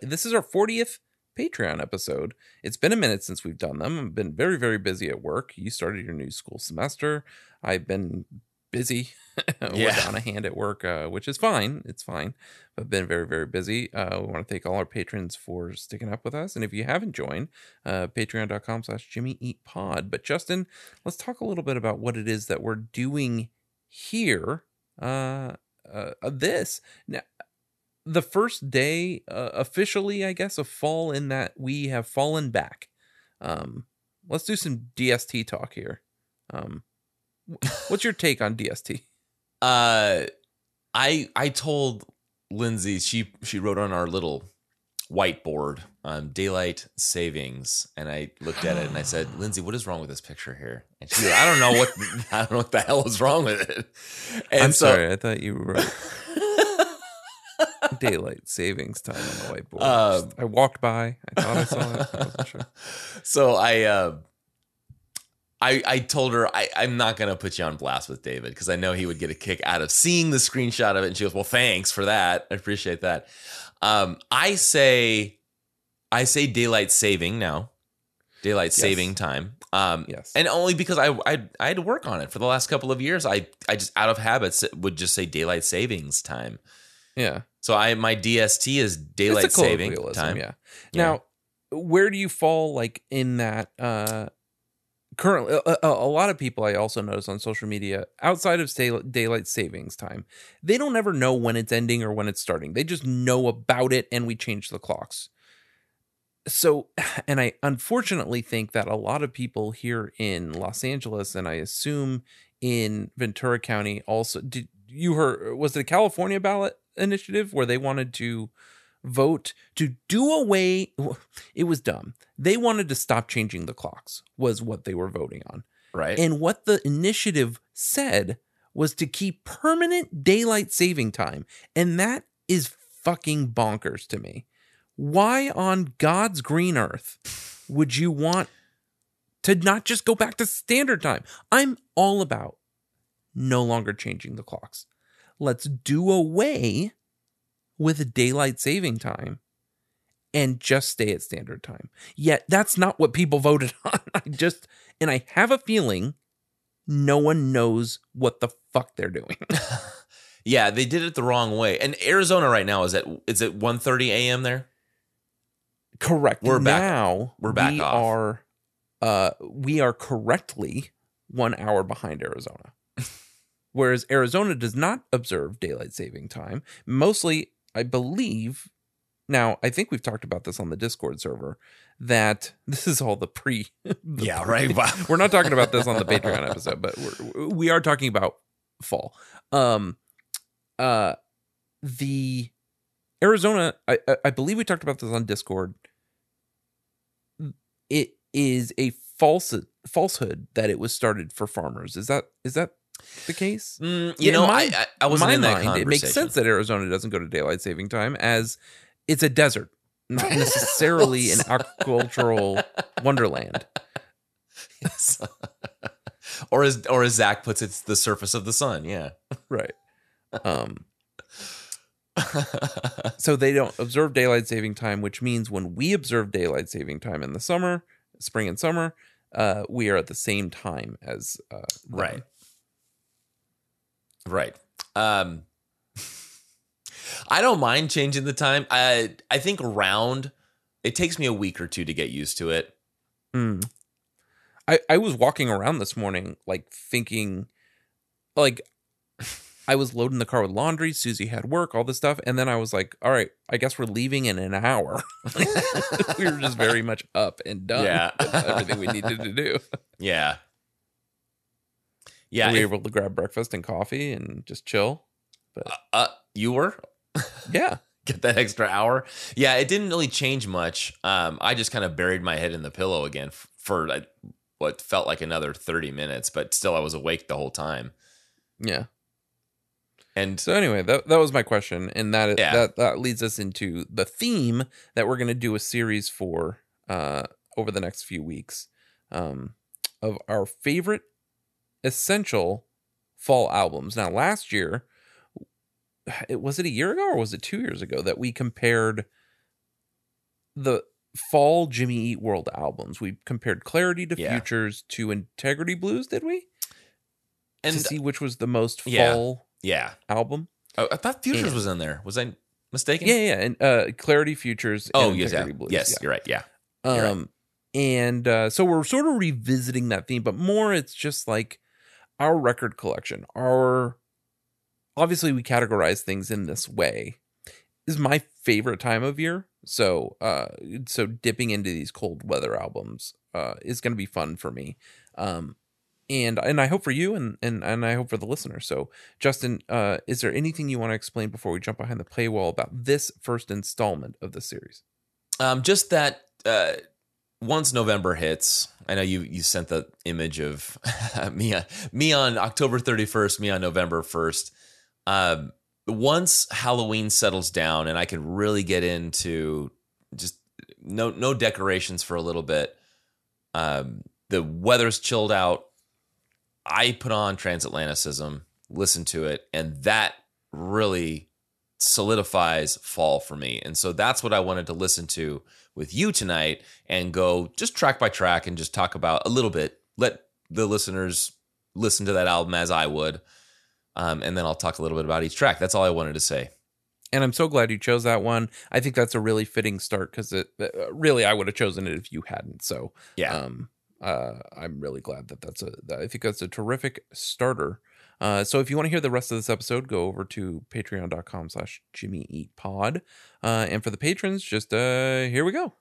This is our 40th Patreon episode. It's been a minute since we've done them. I've been very, very busy at work. You started your new school semester. I've been busy Yeah. with on a hand at work, uh, which is fine. It's fine. But been very, very busy. Uh, we want to thank all our patrons for sticking up with us. And if you haven't joined, uh, patreon.com slash Jimmy Eat Pod. But Justin, let's talk a little bit about what it is that we're doing here. Uh, uh, this now, the first day uh, officially, I guess, of fall in that we have fallen back. Um, let's do some DST talk here. Um, what's your take on DST? Uh, I I told Lindsay she she wrote on our little whiteboard um, daylight savings, and I looked at it and I said, Lindsay, what is wrong with this picture here? And she goes, I don't know what I don't know what the hell is wrong with it. And I'm so, sorry, I thought you were daylight savings time on the whiteboard. Um, Just- I walked by. I thought I saw it. I wasn't sure. so I uh, I I told her I, I'm not gonna put you on blast with David because I know he would get a kick out of seeing the screenshot of it. And she goes, Well, thanks for that. I appreciate that. Um, I say I say daylight saving now. Daylight Yes. saving time. Um Yes. and only because I, I I had to work on it for the last couple of years. I I just out of habits would just say daylight savings time. yeah. So I my DST is daylight saving time. Yeah. Yeah. Now, where do you fall like in that uh currently a, a, a lot of people I also notice on social media outside of stay, daylight savings time, they don't ever know when it's ending or when it's starting. They just know about it and we change the clocks. So, and I unfortunately think that a lot of people here in Los Angeles and I assume in Ventura County also did you heard was it a California ballot initiative where they wanted to vote to do away it was dumb. They wanted to stop changing the clocks was what they were voting on. Right. and what the initiative said was to keep permanent daylight saving time. And that is fucking bonkers to me. Why on god's green earth would you want to not just go back to standard time? I'm all about no longer changing the clocks let's do away with daylight saving time and just stay at standard time. Yet that's not what people voted on. I just and I have a feeling no one knows what the fuck they're doing. Yeah, they did it the wrong way. And Arizona right now is at is it 1:30 a.m. there? Correct. We're back- now. we're back we off. are uh we are correctly 1 hour behind Arizona. Whereas Arizona does not observe daylight saving time. Mostly, I believe now, I think we've talked about this on the Discord server that this is all the pre. the Yeah, pre- right. Wow. we're not talking about this on the Patreon episode, but we're, we are talking about fall. Um, uh, the Arizona, I, I- I believe we talked about this on Discord. It is a false falsehood that it was started for farmers. Is that is that the case? Mm, you know, my- I I, wasn't in that mind, it makes sense that Arizona doesn't go to daylight saving time as it's a desert, not necessarily an agricultural wonderland. Yes. or as or as Zach puts, it's the surface of the sun. Yeah. Right. Um, so they don't observe daylight saving time, which means when we observe daylight saving time in the summer, spring and summer, uh, we are at the same time as uh, right. Right. Um I don't mind changing the time. I I think around it takes me a week or two to get used to it. Mm. I I was walking around this morning, like thinking, like I was loading the car with laundry. Susie had work, all this stuff, and then I was like, "All right, I guess we're leaving in an hour." we were just very much up and done. Yeah. everything we needed to do. Yeah. Yeah. we were able to grab breakfast and coffee and just chill. uh, you were? Yeah, get that extra hour. Yeah, it didn't really change much. Um, I just kind of buried my head in the pillow again for like, what felt like another 30 minutes, but still I was awake the whole time. yeah. And So anyway, that that was my question, and that Yeah. that that leads us into the theme that we're going to do a series for uh, over the next few weeks um, of our favorite essential fall albums. Now, last year, it was it a year ago or was it two years ago that we compared the fall Jimmy Eat World albums. We compared Clarity to Yeah. Futures to Integrity Blues, did we? And to see which was the most Yeah. fall yeah, album. oh, I thought Futures And- was in there. Was I mistaken? Yeah, yeah, and uh Clarity Futures Oh, and yes, yeah. Blues. yes, yeah. you're right. Yeah. you're right. Um, and uh, so we're sort of revisiting that theme, but more it's just like our record collection. Our obviously we categorize things in this way. Is my favorite time of year. So uh, so dipping into these cold weather albums uh is going to be fun for me. Um, and and I hope for you and and and I hope for the listener. So Justin, uh, is there anything you want to explain before we jump behind the paywall about this first installment of the series? Um, just that uh, once November hits, I know you you sent the image of me on, me on October 31st, me on November 1st. Um, once Halloween settles down and I can really get into just no no decorations for a little bit. Um, the weather's chilled out. I put on Transatlanticism, listen to it, and that really solidifies fall for me. And so that's what I wanted to listen to with you tonight and go just track by track and just talk about a little bit. Let the listeners listen to that album as I would. Um, and then I'll talk a little bit about each track. That's all I wanted to say. and I'm so glad you chose that one. I think that's a really fitting start because it uh, really I would have chosen it if you hadn't. So Yeah. um, uh, I'm really glad that that's a. That I think that's a terrific starter. Uh, so if you want to hear the rest of this episode, go over to patreon.com slash Jimmy Eat Pod. Uh, and for the patrons, just uh, here we go.